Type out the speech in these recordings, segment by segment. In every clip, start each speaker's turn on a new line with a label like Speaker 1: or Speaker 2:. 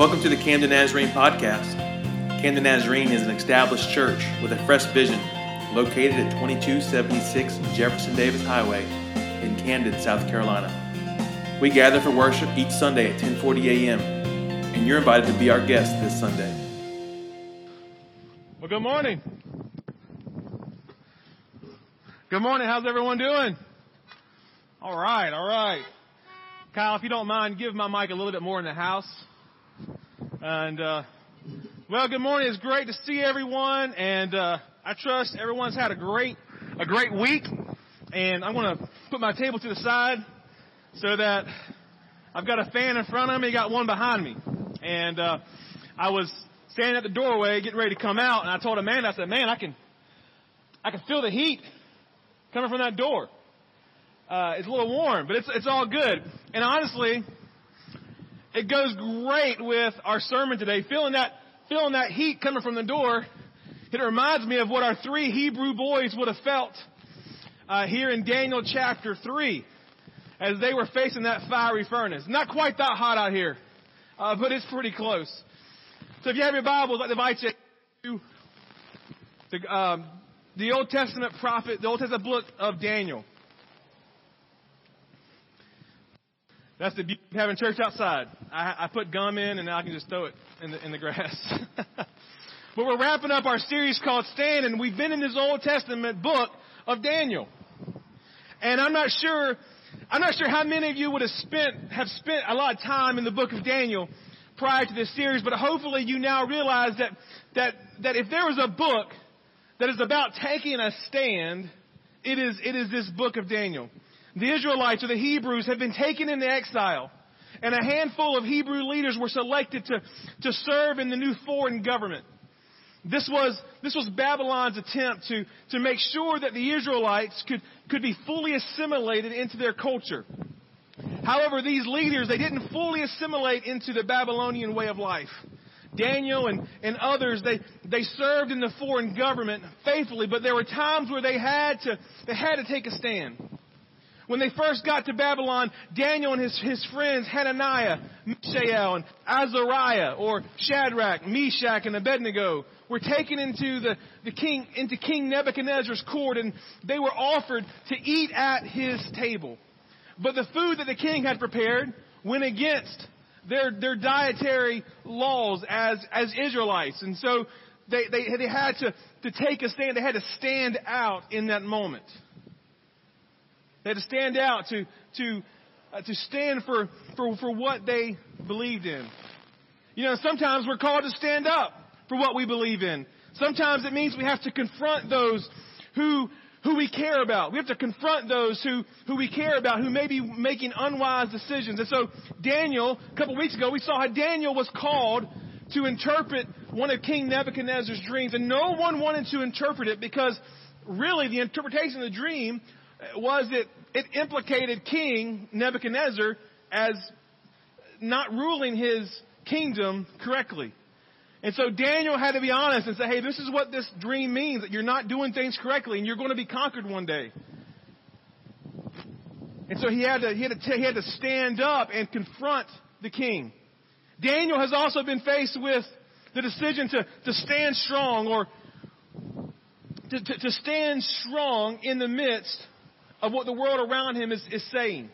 Speaker 1: Welcome to the Camden Nazarene podcast. Camden Nazarene is an established church with a fresh vision located at 2276 Jefferson Davis Highway in Camden, South Carolina. We gather for worship each Sunday at 10:40 a.m. and you're invited to be our guest this Sunday.
Speaker 2: Well, good morning. Good morning. How's everyone doing? All right, all right. Kyle, if you don't mind, give my mic a little bit more in the house. And uh, well, good morning. It's great to see everyone, and uh, I trust everyone's had a great a great week. And I'm going to put my table to the side so that I've got a fan in front of me, got one behind me, and uh, I was standing at the doorway getting ready to come out, and I told Amanda, I said, "Man, I can I can feel the heat coming from that door." Uh, it's a little warm, but it's it's all good. And honestly, it goes great with our sermon today. Feeling that feeling that heat coming from the door, it reminds me of what our three Hebrew boys would have felt uh, here in Daniel chapter three, as they were facing that fiery furnace. Not quite that hot out here, uh, but it's pretty close. So if you have your Bibles, I'd invite you to the, um, the Old Testament prophet, the Old Testament book of Daniel. That's the beauty of having church outside. I, I put gum in and I can just throw it in the, in the grass. but we're wrapping up our series called Stand and we've been in this Old Testament book of Daniel. And I'm not sure, I'm not sure how many of you would have spent, have spent a lot of time in the book of Daniel prior to this series, but hopefully you now realize that, that, that if there was a book that is about taking a stand, it is, it is this book of Daniel. The Israelites or the Hebrews had been taken into exile, and a handful of Hebrew leaders were selected to, to serve in the new foreign government. This was, this was Babylon's attempt to, to make sure that the Israelites could, could be fully assimilated into their culture. However, these leaders, they didn't fully assimilate into the Babylonian way of life. Daniel and, and others, they, they served in the foreign government faithfully, but there were times where they had to, they had to take a stand. When they first got to Babylon, Daniel and his, his friends, Hananiah, Mishael, and Azariah, or Shadrach, Meshach, and Abednego, were taken into the, the king, into King Nebuchadnezzar's court, and they were offered to eat at his table. But the food that the king had prepared went against their, their dietary laws as, as Israelites. And so they, they, they had to, to take a stand. They had to stand out in that moment. They had to stand out to, to, uh, to stand for, for, for what they believed in. You know, sometimes we're called to stand up for what we believe in. Sometimes it means we have to confront those who, who we care about. We have to confront those who, who we care about, who may be making unwise decisions. And so Daniel, a couple weeks ago, we saw how Daniel was called to interpret one of King Nebuchadnezzar's dreams. And no one wanted to interpret it because really the interpretation of the dream was that it implicated King Nebuchadnezzar as not ruling his kingdom correctly. And so Daniel had to be honest and say, hey, this is what this dream means, that you're not doing things correctly and you're going to be conquered one day. And so he had to, he had to, he had to stand up and confront the king. Daniel has also been faced with the decision to, to stand strong or to, to, to stand strong in the midst of what the world around him is, is saying.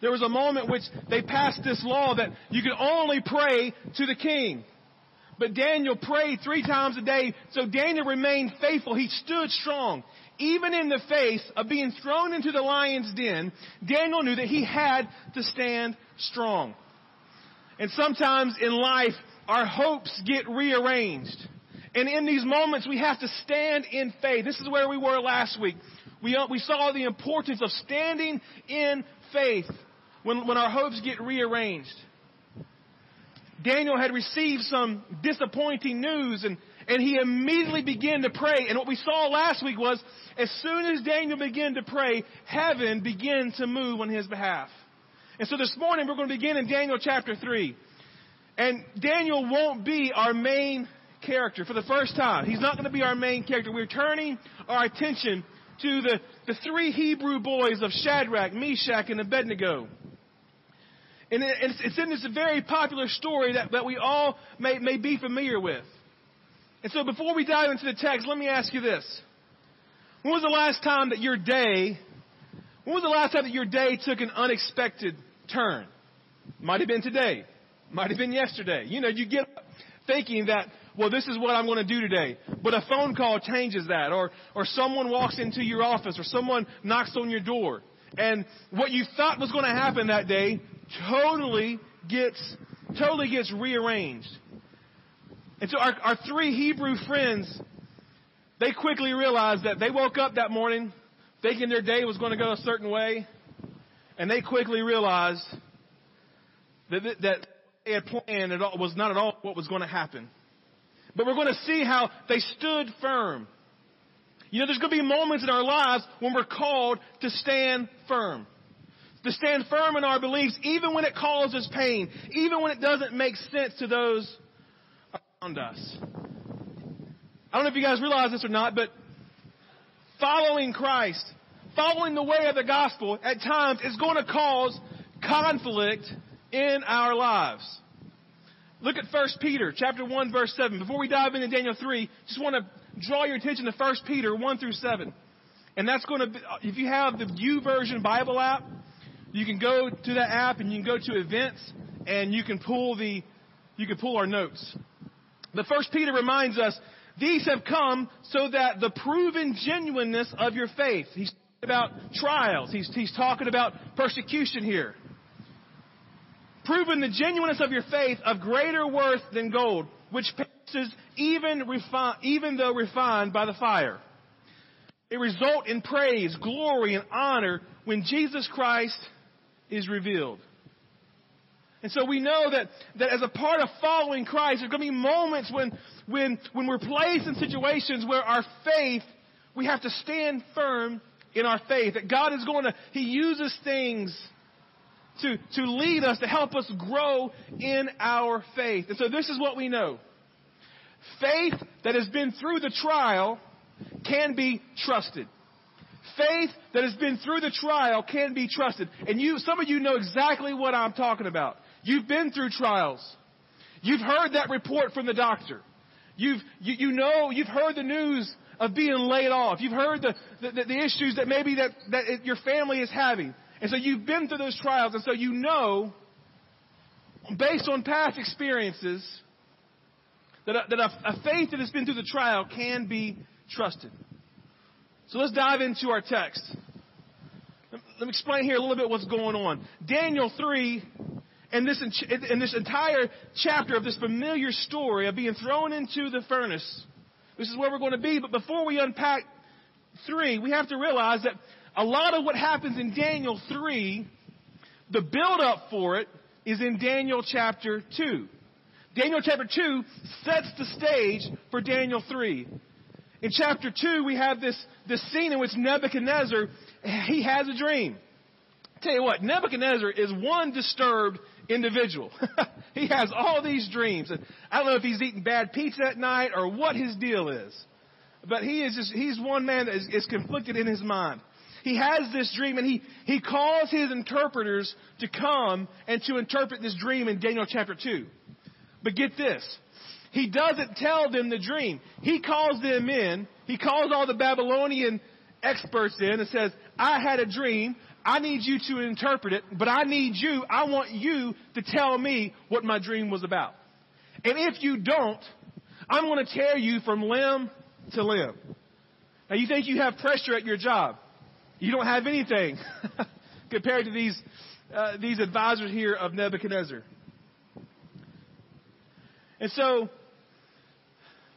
Speaker 2: There was a moment which they passed this law that you could only pray to the king. But Daniel prayed three times a day, so Daniel remained faithful. He stood strong. Even in the face of being thrown into the lion's den, Daniel knew that he had to stand strong. And sometimes in life, our hopes get rearranged. And in these moments, we have to stand in faith. This is where we were last week. We, uh, we saw the importance of standing in faith when, when our hopes get rearranged. Daniel had received some disappointing news and, and he immediately began to pray. And what we saw last week was as soon as Daniel began to pray, heaven began to move on his behalf. And so this morning we're going to begin in Daniel chapter 3. And Daniel won't be our main character for the first time. He's not going to be our main character. We're turning our attention to the, the three Hebrew boys of Shadrach, Meshach, and Abednego. And it's, it's in this very popular story that, that we all may, may be familiar with. And so before we dive into the text, let me ask you this. When was the last time that your day, when was the last time that your day took an unexpected turn? Might have been today. Might have been yesterday. You know, you get up thinking that, well, this is what I'm going to do today. But a phone call changes that. Or, or someone walks into your office or someone knocks on your door. And what you thought was going to happen that day totally gets, totally gets rearranged. And so our, our three Hebrew friends, they quickly realized that they woke up that morning thinking their day was going to go a certain way. And they quickly realized that, that they had planned was not at all what was going to happen. But we're going to see how they stood firm. You know, there's going to be moments in our lives when we're called to stand firm. To stand firm in our beliefs, even when it causes pain, even when it doesn't make sense to those around us. I don't know if you guys realize this or not, but following Christ, following the way of the gospel, at times is going to cause conflict in our lives. Look at 1 Peter chapter 1 verse 7. Before we dive into Daniel 3, just want to draw your attention to 1 Peter 1 through 7. And that's going to be, uh, if you have the YouVersion Bible app, you can go to that app and you can go to events and you can pull the, you can pull our notes. But 1 Peter reminds us, these have come so that the proven genuineness of your faith. He's about trials. He's, he's talking about persecution here proven the genuineness of your faith of greater worth than gold, which passes even, refi- even though refined by the fire. It result in praise, glory, and honor when Jesus Christ is revealed. And so we know that, that as a part of following Christ, there's going to be moments when, when, when we're placed in situations where our faith, we have to stand firm in our faith. That God is going to, He uses things to, to lead us, to help us grow in our faith. And so this is what we know. Faith that has been through the trial can be trusted. Faith that has been through the trial can be trusted. And you, some of you know exactly what I'm talking about. You've been through trials. You've heard that report from the doctor. You've, you, you know, you've heard the news of being laid off. You've heard the, the, the issues that maybe that, that your family is having. And so you've been through those trials, and so you know, based on past experiences, that, a, that a, a faith that has been through the trial can be trusted. So let's dive into our text. Let me explain here a little bit what's going on. Daniel 3, and this, in this entire chapter of this familiar story of being thrown into the furnace, this is where we're going to be. But before we unpack 3, we have to realize that a lot of what happens in Daniel 3, the build up for it is in Daniel chapter 2. Daniel chapter 2 sets the stage for Daniel 3. In chapter 2, we have this, this scene in which Nebuchadnezzar, he has a dream. tell you what, Nebuchadnezzar is one disturbed individual. he has all these dreams. And I don't know if he's eating bad pizza at night or what his deal is. But he is just, he's one man that is, is conflicted in his mind he has this dream and he, he calls his interpreters to come and to interpret this dream in Daniel chapter 2. But get this. He doesn't tell them the dream. He calls them in. He calls all the Babylonian experts in and says, I had a dream. I need you to interpret it, but I need you, I want you to tell me what my dream was about. And if you don't, I'm going to tear you from limb to limb. Now you think you have pressure at your job. You don't have anything compared to these, uh, these advisors here of Nebuchadnezzar. And so,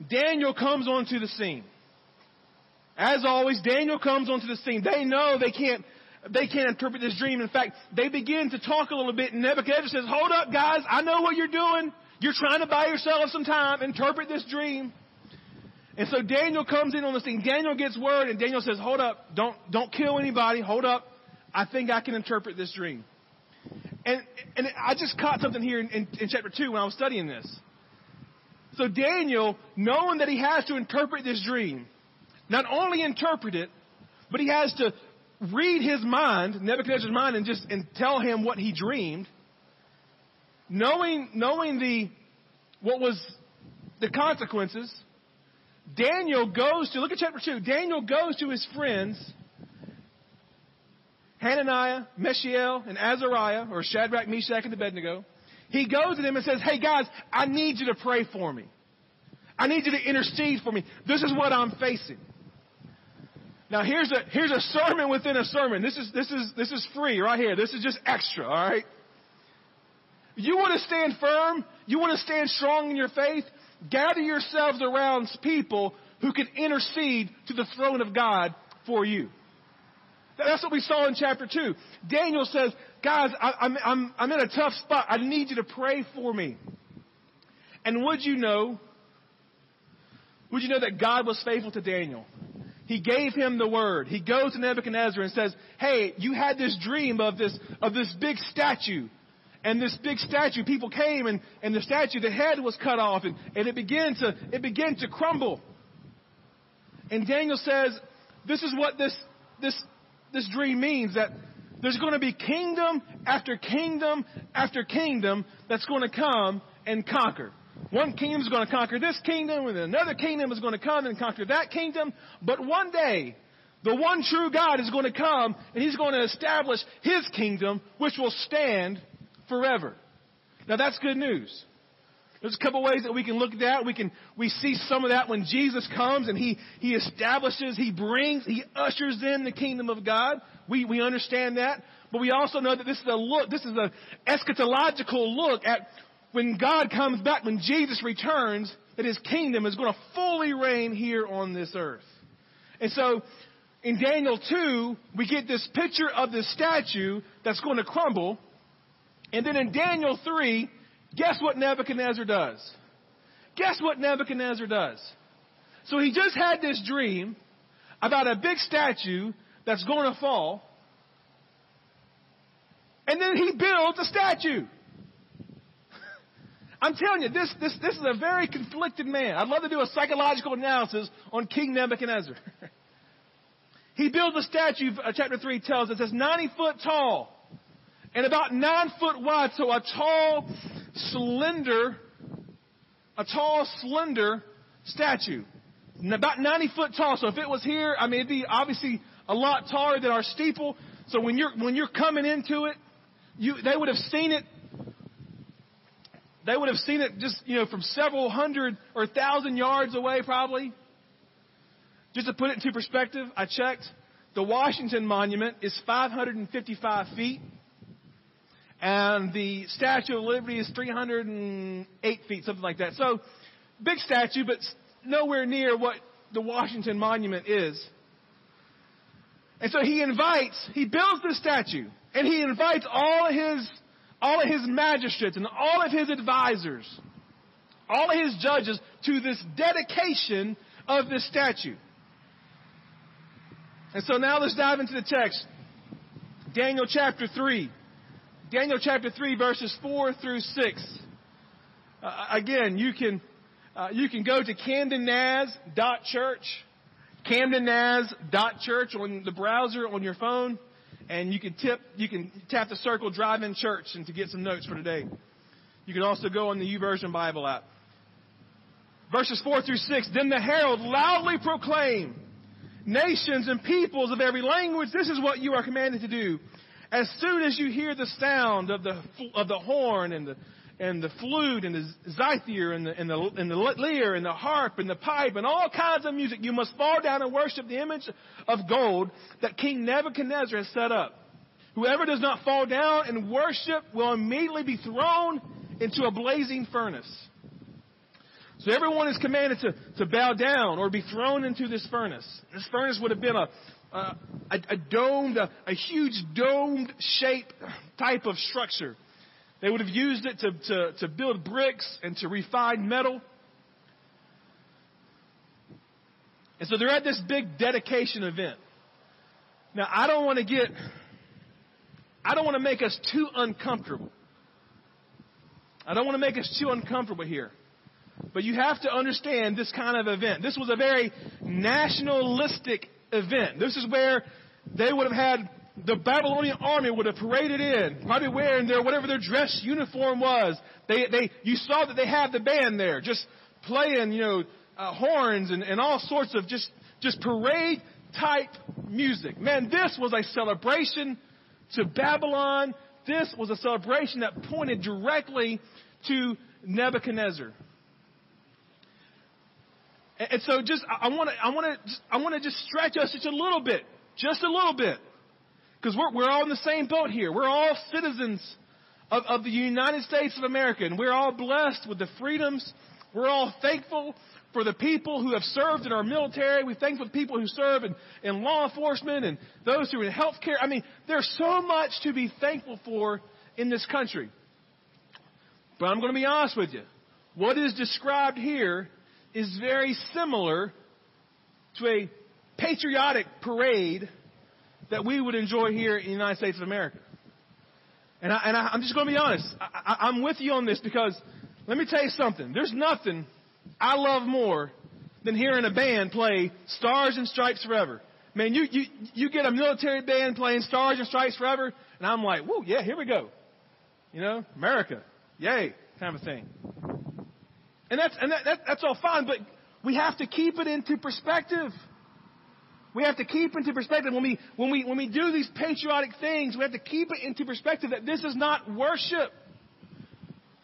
Speaker 2: Daniel comes onto the scene. As always, Daniel comes onto the scene. They know they can't, they can't interpret this dream. In fact, they begin to talk a little bit, and Nebuchadnezzar says, Hold up, guys, I know what you're doing. You're trying to buy yourself some time, interpret this dream. And so Daniel comes in on the scene. Daniel gets word, and Daniel says, Hold up, don't, don't kill anybody. Hold up. I think I can interpret this dream. And, and I just caught something here in, in, in chapter 2 when I was studying this. So Daniel, knowing that he has to interpret this dream, not only interpret it, but he has to read his mind, Nebuchadnezzar's mind, and just and tell him what he dreamed. knowing, knowing the, what was the consequences, Daniel goes to, look at chapter 2, Daniel goes to his friends, Hananiah, Mishael, and Azariah, or Shadrach, Meshach, and Abednego. He goes to them and says, hey guys, I need you to pray for me. I need you to intercede for me. This is what I'm facing. Now here's a, here's a sermon within a sermon. This is, this is, this is free right here. This is just extra, alright? You want to stand firm? You want to stand strong in your faith? Gather yourselves around people who can intercede to the throne of God for you. That's what we saw in chapter 2. Daniel says, guys, I, I'm, I'm, I'm in a tough spot. I need you to pray for me. And would you know, would you know that God was faithful to Daniel? He gave him the word. He goes to Nebuchadnezzar and says, Hey, you had this dream of this, of this big statue. And this big statue, people came and, and the statue, the head was cut off and, and it began to, it began to crumble. And Daniel says, this is what this, this, this dream means that there's going to be kingdom after kingdom after kingdom that's going to come and conquer. One kingdom is going to conquer this kingdom, and another kingdom is going to come and conquer that kingdom. But one day, the one true God is going to come, and He's going to establish His kingdom, which will stand forever. Now that's good news. There's a couple ways that we can look at that. We can we see some of that when Jesus comes and he he establishes, he brings, he ushers in the kingdom of God. We we understand that, but we also know that this is a look, this is a eschatological look at when God comes back, when Jesus returns, that his kingdom is going to fully reign here on this earth. And so in Daniel 2, we get this picture of this statue that's going to crumble and then in Daniel 3, guess what Nebuchadnezzar does? Guess what Nebuchadnezzar does? So he just had this dream about a big statue that's going to fall. And then he builds a statue. I'm telling you, this, this, this is a very conflicted man. I'd love to do a psychological analysis on King Nebuchadnezzar. he builds a statue, uh, chapter 3 tells us, that's 90 foot tall and about nine foot wide, so a tall, slender, a tall, slender statue. About 90 foot tall. So if it was here, I mean, it'd be obviously a lot taller than our steeple. So when you're, when you're coming into it, you, they would have seen it they would have seen it just, you know, from several hundred or thousand yards away, probably. Just to put it into perspective, I checked. The Washington Monument is 555 feet and the Statue of Liberty is 308 feet, something like that. So, big statue, but nowhere near what the Washington Monument is. And so he invites, he builds the statue, and he invites all of his, all of his magistrates and all of his advisors, all of his judges to this dedication of this statue. And so now let's dive into the text. Daniel chapter 3. Daniel chapter 3, verses 4 through 6. Uh, again, you can, uh, you can go to camdennaz.church, camdennaz.church on the browser on your phone, and you can tip, you can tap the circle drive in church and to get some notes for today. You can also go on the YouVersion Bible app. Verses 4 through 6. Then the herald loudly proclaimed, Nations and peoples of every language, this is what you are commanded to do. As soon as you hear the sound of the, of the horn and the, and the flute and the zither and the, and, the, and the lyre and the harp and the pipe and all kinds of music, you must fall down and worship the image of gold that King Nebuchadnezzar has set up. Whoever does not fall down and worship will immediately be thrown into a blazing furnace. So everyone is commanded to, to bow down or be thrown into this furnace. This furnace would have been a, uh, a, a, domed, a, a, huge domed shape type of structure. They would have used it to, to, to build bricks and to refine metal. And so they're at this big dedication event. Now, I don't want to get, I don't want to make us too uncomfortable. I don't want to make us too uncomfortable here. But you have to understand this kind of event. This was a very nationalistic event. This is where they would have had the Babylonian army would have paraded in, probably wearing their whatever their dress uniform was. They, they, you saw that they had the band there, just playing, you know, uh, horns and, and all sorts of just, just parade type music. Man, this was a celebration to Babylon. This was a celebration that pointed directly to Nebuchadnezzar. And, so, just I want to I want to I want to just stretch us just a little bit, just a little bit, because we're we're all in the same boat here. We're all citizens of, of the United States of America, and we're all blessed with the freedoms. We're all thankful for the people who have served in our military. We thank for the people who serve in, in law enforcement and those who are in healthcare. I mean, there's so much to be thankful for in this country. But I'm going to be honest with you. What is described here is very similar to a patriotic parade that we would enjoy here in the United States of America. And, I, and I, am just going to be honest. I, I'm with you on this because let me tell you something. There's nothing I love more than hearing a band play Stars and Stripes Forever. Man, you, you, you get a military band playing Stars and Stripes Forever, and I'm like, whoa, yeah, here we go. You know, America, yay, kind of thing. And that's, and that, that, that's all fine, but we have to keep it into perspective. We have to keep into perspective when we, when we, when we do these patriotic things, we have to keep it into perspective that this is not worship.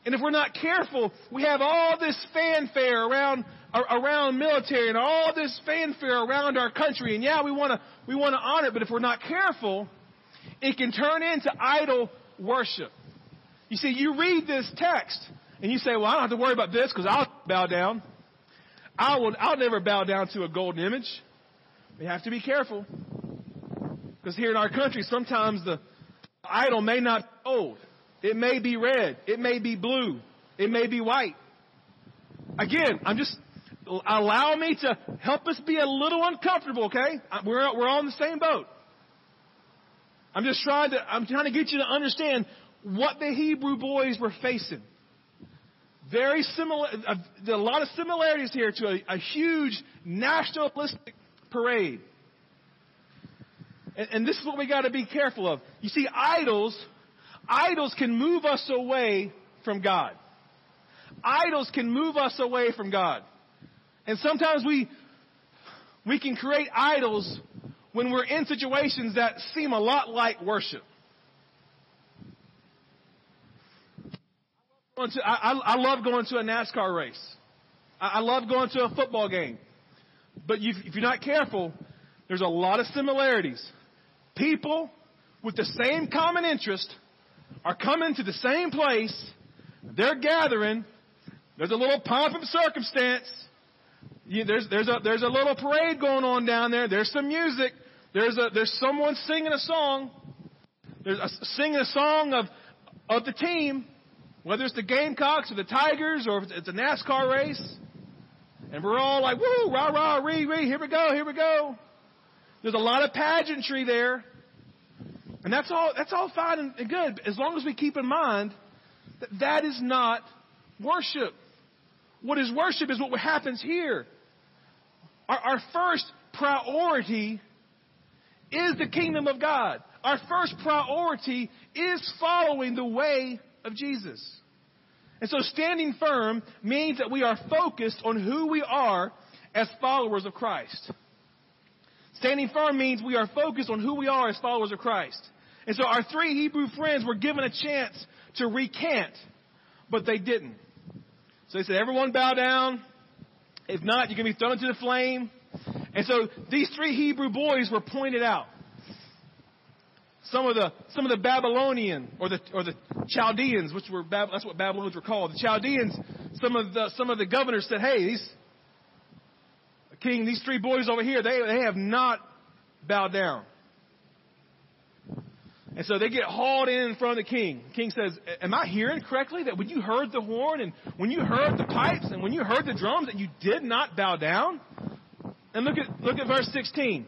Speaker 2: And if we're not careful, we have all this fanfare around around military and all this fanfare around our country. And yeah, we want to we want to honor it, but if we're not careful, it can turn into idol worship. You see, you read this text and you say, "Well, I don't have to worry about this because I'll bow down. I will. I'll never bow down to a golden image." We have to be careful because here in our country, sometimes the idol may not be old. It may be red. It may be blue. It may be white. Again, I'm just, allow me to help us be a little uncomfortable, okay? We're, we're all in the same boat. I'm just trying to, I'm trying to get you to understand what the Hebrew boys were facing. Very similar, a, a lot of similarities here to a, a huge nationalistic parade. And, and this is what we got to be careful of. You see, idols Idols can move us away from God. Idols can move us away from God. And sometimes we, we can create idols when we're in situations that seem a lot like worship. I, I, love going to a NASCAR race. I, I love going to a football game. But you, if you're not careful, there's a lot of similarities. People with the same common interest are coming to the same place. They're gathering. There's a little pomp of circumstance. You, there's, there's, a, there's a little parade going on down there. There's some music. There's, a, there's someone singing a song. There's a, singing a song of, of the team, whether it's the Gamecocks or the Tigers or it's a NASCAR race. And we're all like, woo, rah, rah, ree, ree, here we go, here we go. There's a lot of pageantry there. And that's all, that's all fine and good, as long as we keep in mind that that is not worship. What is worship is what happens here. Our, our first priority is the kingdom of God. Our first priority is following the way of Jesus. And so standing firm means that we are focused on who we are as followers of Christ. Standing firm means we are focused on who we are as followers of Christ. And so our three Hebrew friends were given a chance to recant, but they didn't. So they said, everyone bow down. If not, you're going to be thrown into the flame. And so these three Hebrew boys were pointed out. Some of the, some of the Babylonian or the, or the Chaldeans, which were, that's what Babylonians were called. The Chaldeans, some of the, some of the governors said, hey, these, king, these three boys over here, they, they have not bowed down. And so they get hauled in in front of the king. The king says, Am I hearing correctly that when you heard the horn and when you heard the pipes and when you heard the drums that you did not bow down? And look at, look at verse 16.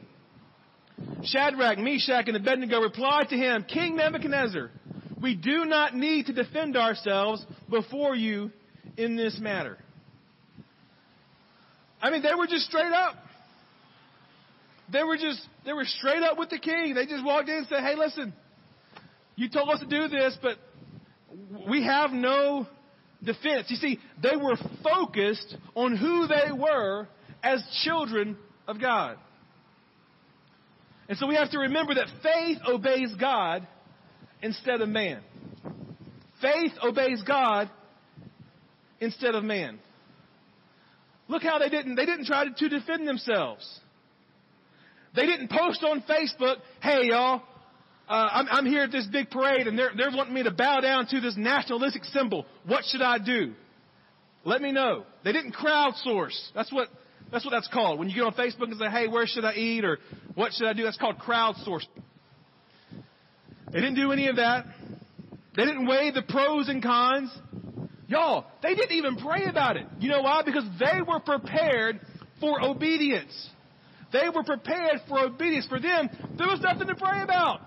Speaker 2: Shadrach, Meshach, and Abednego replied to him, King Nebuchadnezzar, we do not need to defend ourselves before you in this matter. I mean, they were just straight up. they were just, they were straight up with the king. They just walked in and said, hey, listen, you told us to do this, but we have no defense. You see, they were focused on who they were as children of God. And so we have to remember that faith obeys God instead of man. Faith obeys God instead of man. Look how they didn't, they didn't try to, defend themselves. They didn't post on Facebook, hey y'all, uh, I'm, I'm here at this big parade and they're, they're wanting me to bow down to this nationalistic symbol. What should I do? Let me know. They didn't crowdsource. That's what, that's what that's called. When you get on Facebook and say, hey, where should I eat or what should I do? That's called crowdsourcing. They didn't do any of that. They didn't weigh the pros and cons. Y'all, they didn't even pray about it. You know why? Because they were prepared for obedience. They were prepared for obedience. For them, there was nothing to pray about.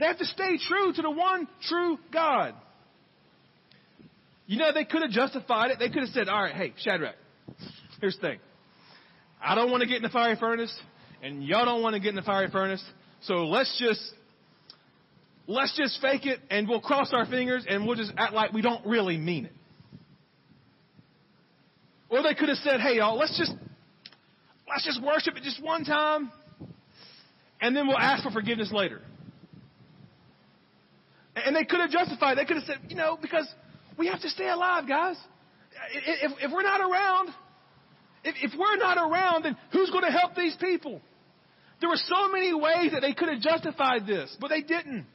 Speaker 2: They have to stay true to the one true God. You know, they could have justified it. They could have said, all right, hey, Shadrach, here's the thing. I don't want to get in the fiery furnace, and y'all don't want to get in the fiery furnace, so let's just, let's just fake it, and we'll cross our fingers, and we'll just act like we don't really mean it. Or they could have said, hey, y'all, let's just, let's just worship it just one time, and then we'll ask for forgiveness later. And they could have justified. They could have said, you know, because we have to stay alive, guys. If, if we're not around, if, if we're not around, then who's going to help these people? There were so many ways that they could have justified this, but they didn't.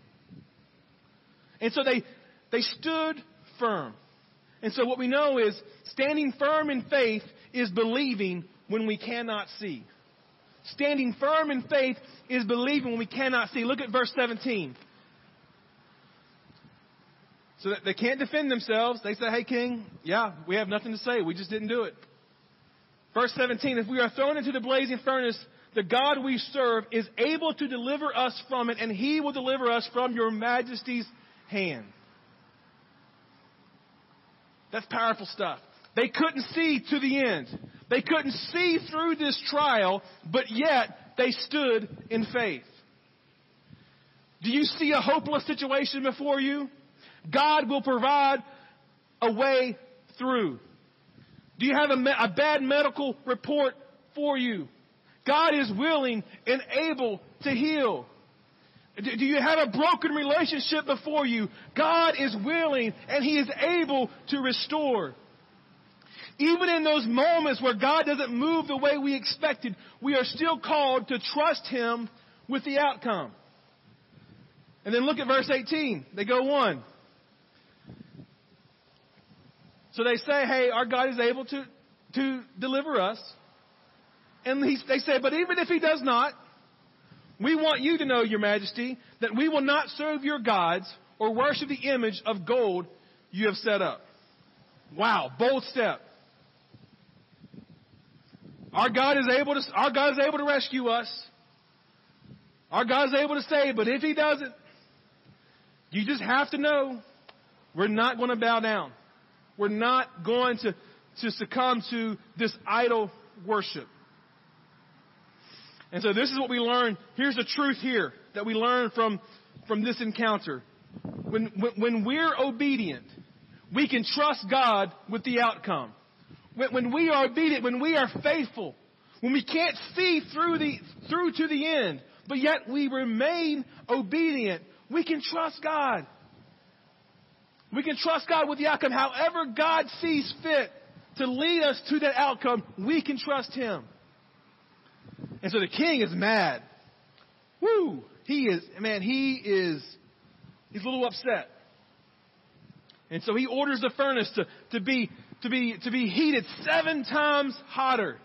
Speaker 2: And so they, they stood firm. And so what we know is standing firm in faith is believing when we cannot see. Standing firm in faith is believing when we cannot see. Look at verse 17. So they can't defend themselves. They say, hey, king, yeah, we have nothing to say. We just didn't do it. Verse 17, if we are thrown into the blazing furnace, the God we serve is able to deliver us from it, and he will deliver us from your majesty's hand. That's powerful stuff. They couldn't see to the end. They couldn't see through this trial, but yet they stood in faith. Do you see a hopeless situation before you? God will provide a way through. Do you have a, a bad medical report for you? God is willing and able to heal. Do you have a broken relationship before you? God is willing and He is able to restore. Even in those moments where God doesn't move the way we expected, we are still called to trust Him with the outcome. And then look at verse 18. They go on. So they say, hey, our God is able to, to deliver us. And he, they say, but even if he does not, we want you to know, your majesty, that we will not serve your gods or worship the image of gold you have set up. Wow, bold step. Our God is able to, our God is able to rescue us. Our God is able to save, but if he doesn't, you just have to know we're not going to bow down. We're not going to, to succumb to this idol worship. And so this is what we learn. Here's the truth here that we learn from, from this encounter. When, when, when we're obedient, we can trust God with the outcome. When, when we are obedient, when we are faithful, when we can't see through the, through to the end, but yet we remain obedient, we can trust God. We can trust God with the outcome. However God sees fit to lead us to that outcome, we can trust Him. And so the king is mad. Woo! He is, man, he is, he's a little upset. And so he orders the furnace to, to be, to be, to be heated seven times hotter.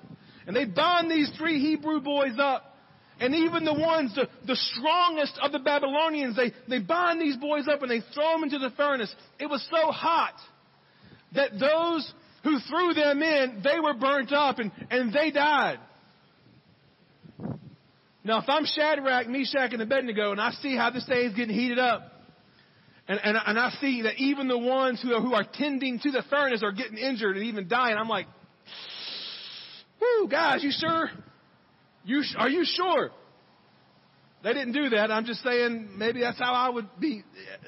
Speaker 2: And they bind these three Hebrew boys up and even the ones, the, the strongest of the Babylonians, they, they bind these boys up and they throw them into the furnace. It was so hot that those who threw them in, they were burnt up and, and they died. Now, if I'm Shadrach, Meshach, and Abednego, and I see how this thing is getting heated up, and, and, and I see that even the ones who are, who are tending to the furnace are getting injured and even dying, I'm like, whoo, guys, you sure? You, are you sure? They didn't do that. I'm just saying maybe that's how I would be,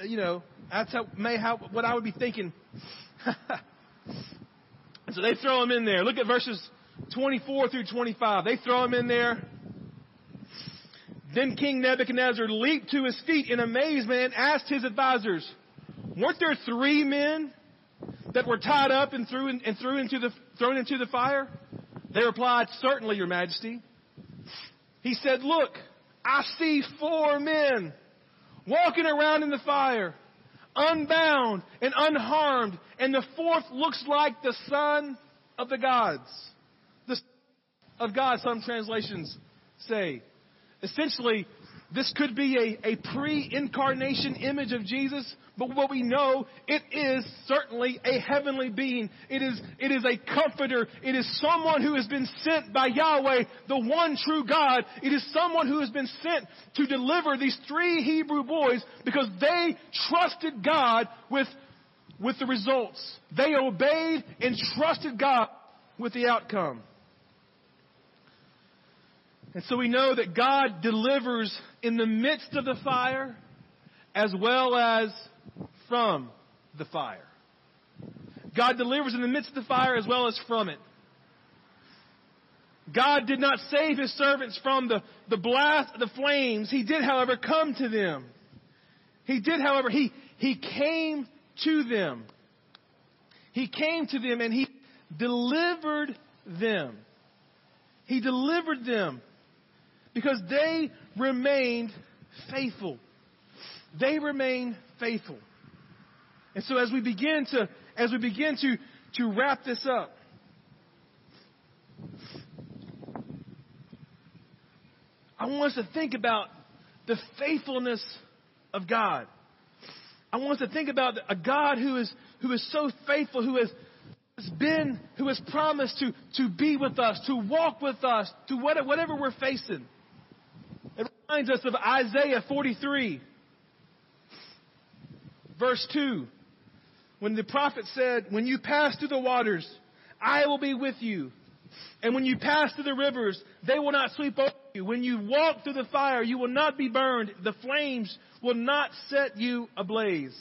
Speaker 2: you know, that's how, may how, what I would be thinking. so they throw him in there. Look at verses 24 through 25. They throw him in there. Then King Nebuchadnezzar leaped to his feet in amazement and asked his advisors, weren't there three men that were tied up and, threw in, and threw into the, thrown into the fire? They replied, certainly, your majesty. He said, look, I see four men walking around in the fire, unbound and unharmed, and the fourth looks like the son of the gods. The of God, some translations say. Essentially, this could be a, a pre-incarnation image of Jesus, but what we know, it is certainly a heavenly being. It is, it is a comforter. It is someone who has been sent by Yahweh, the one true God. It is someone who has been sent to deliver these three Hebrew boys because they trusted God with, with the results. They obeyed and trusted God with the outcome. And so we know that God delivers in the midst of the fire as well as from the fire. God delivers in the midst of the fire as well as from it. God did not save his servants from the, the blast of the flames. He did, however, come to them. He did, however, he, he came to them. He came to them and he delivered them. He delivered them because they remained faithful. They remained faithful. And so as we begin to, as we begin to, to wrap this up, I want us to think about the faithfulness of God. I want us to think about a God who is, who is so faithful, who has, been, who has promised to, to be with us, to walk with us, to whatever we're facing. Reminds us of Isaiah 43, verse 2, when the prophet said, When you pass through the waters, I will be with you. And when you pass through the rivers, they will not sweep over you. When you walk through the fire, you will not be burned. The flames will not set you ablaze.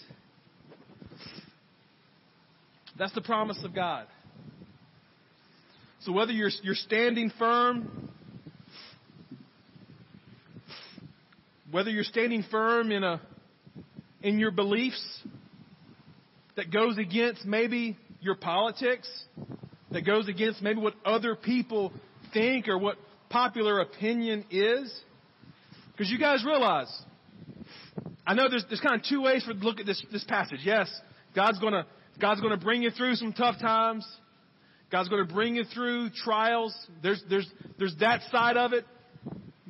Speaker 2: That's the promise of God. So whether you're, you're standing firm whether you're standing firm in a in your beliefs that goes against maybe your politics, that goes against maybe what other people think or what popular opinion is. Because you guys realize, I know there's, there's kind of two ways for to look at this, this passage. Yes, God's gonna, God's gonna bring you through some tough times. God's gonna bring you through trials. There's, there's, there's that side of it.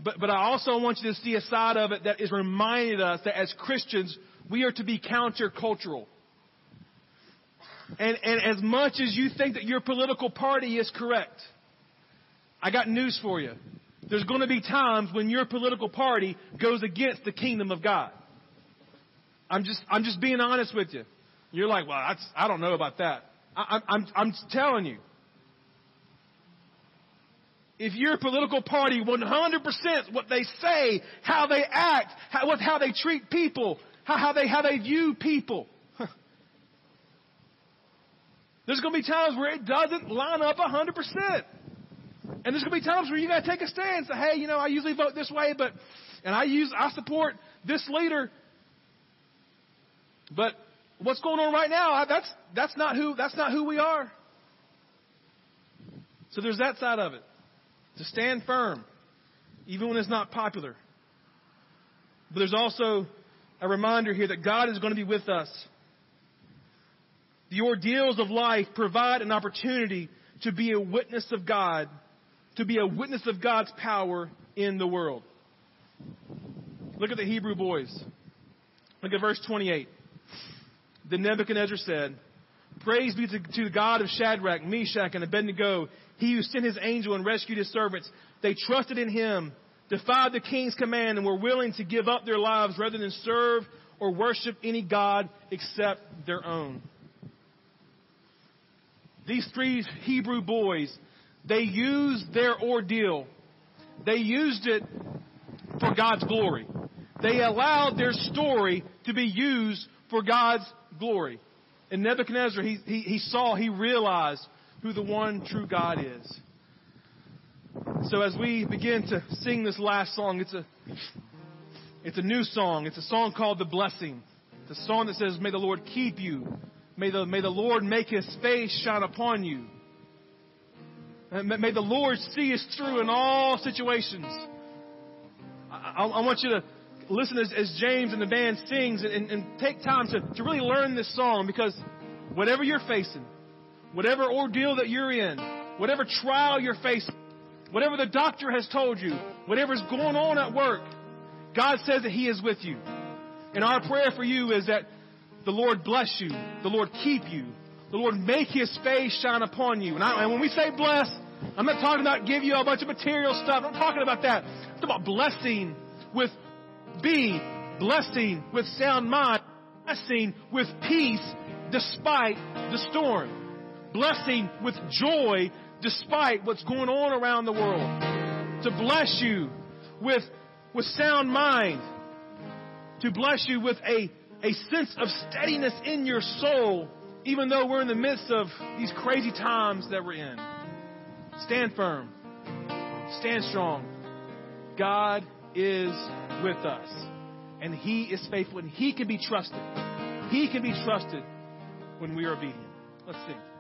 Speaker 2: But, but I also want you to see a side of it that is reminding us that as Christians, we are to be countercultural. And, and as much as you think that your political party is correct, I got news for you. There's going to be times when your political party goes against the kingdom of God. I'm just, I'm just being honest with you. You're like, well, I don't know about that. I, I'm, I'm telling you if your political party 100% what they say, how they act, how, what, how they treat people, how, how, they, how they view people. There's going to be times where it doesn't line up 100%. And there's going to be times where you got to take a stand and say, hey, you know, I usually vote this way, but, and I use, I support this leader. But what's going on right now, that's, that's not who, that's not who we are. So there's that side of it to stand firm, even when it's not popular. But there's also a reminder here that God is going to be with us. The ordeals of life provide an opportunity to be a witness of God, to be a witness of God's power in the world. Look at the Hebrew boys. Look at verse 28. Then Nebuchadnezzar said, Praise be to, to the God of Shadrach, Meshach, and Abednego, he who sent his angel and rescued his servants. They trusted in him, defied the king's command, and were willing to give up their lives rather than serve or worship any God except their own. These three Hebrew boys, they used their ordeal. they used it for God's glory. They allowed their story to be used for God's glory. And Nebuchadnezzar, he, he, he saw, he realized who the one true God is. So as we begin to sing this last song, it's a, it's a new song. It's a song called The Blessing. It's a song that says, May the Lord keep you. May the, may the Lord make his face shine upon you. Uh, and may the Lord see us through in all situations. I, I, I want you to listen as, as, James and the band sings and, and take time to, to really learn this song because whatever you're facing, whatever ordeal that you're in, whatever trial you're facing, whatever the doctor has told you, whatever's going on at work, God says that He is with you. And our prayer for you is that the Lord bless you, the Lord keep you, the Lord make His face shine upon you. And, I, and when we say bless, I'm not talking about give you a bunch of material stuff. I'm talking about that. I'm talking about blessing with be blessing with sound mind, blessing with peace despite the storm, blessing with joy despite what's going on around the world, to bless you with, with sound mind, to bless you with a, a sense of steadiness in your soul, even though we're in the midst of these crazy times that we're in. Stand firm. Stand strong. God is with us. And He is faithful and He can be trusted. He can be trusted when we are obedient. Let's sing.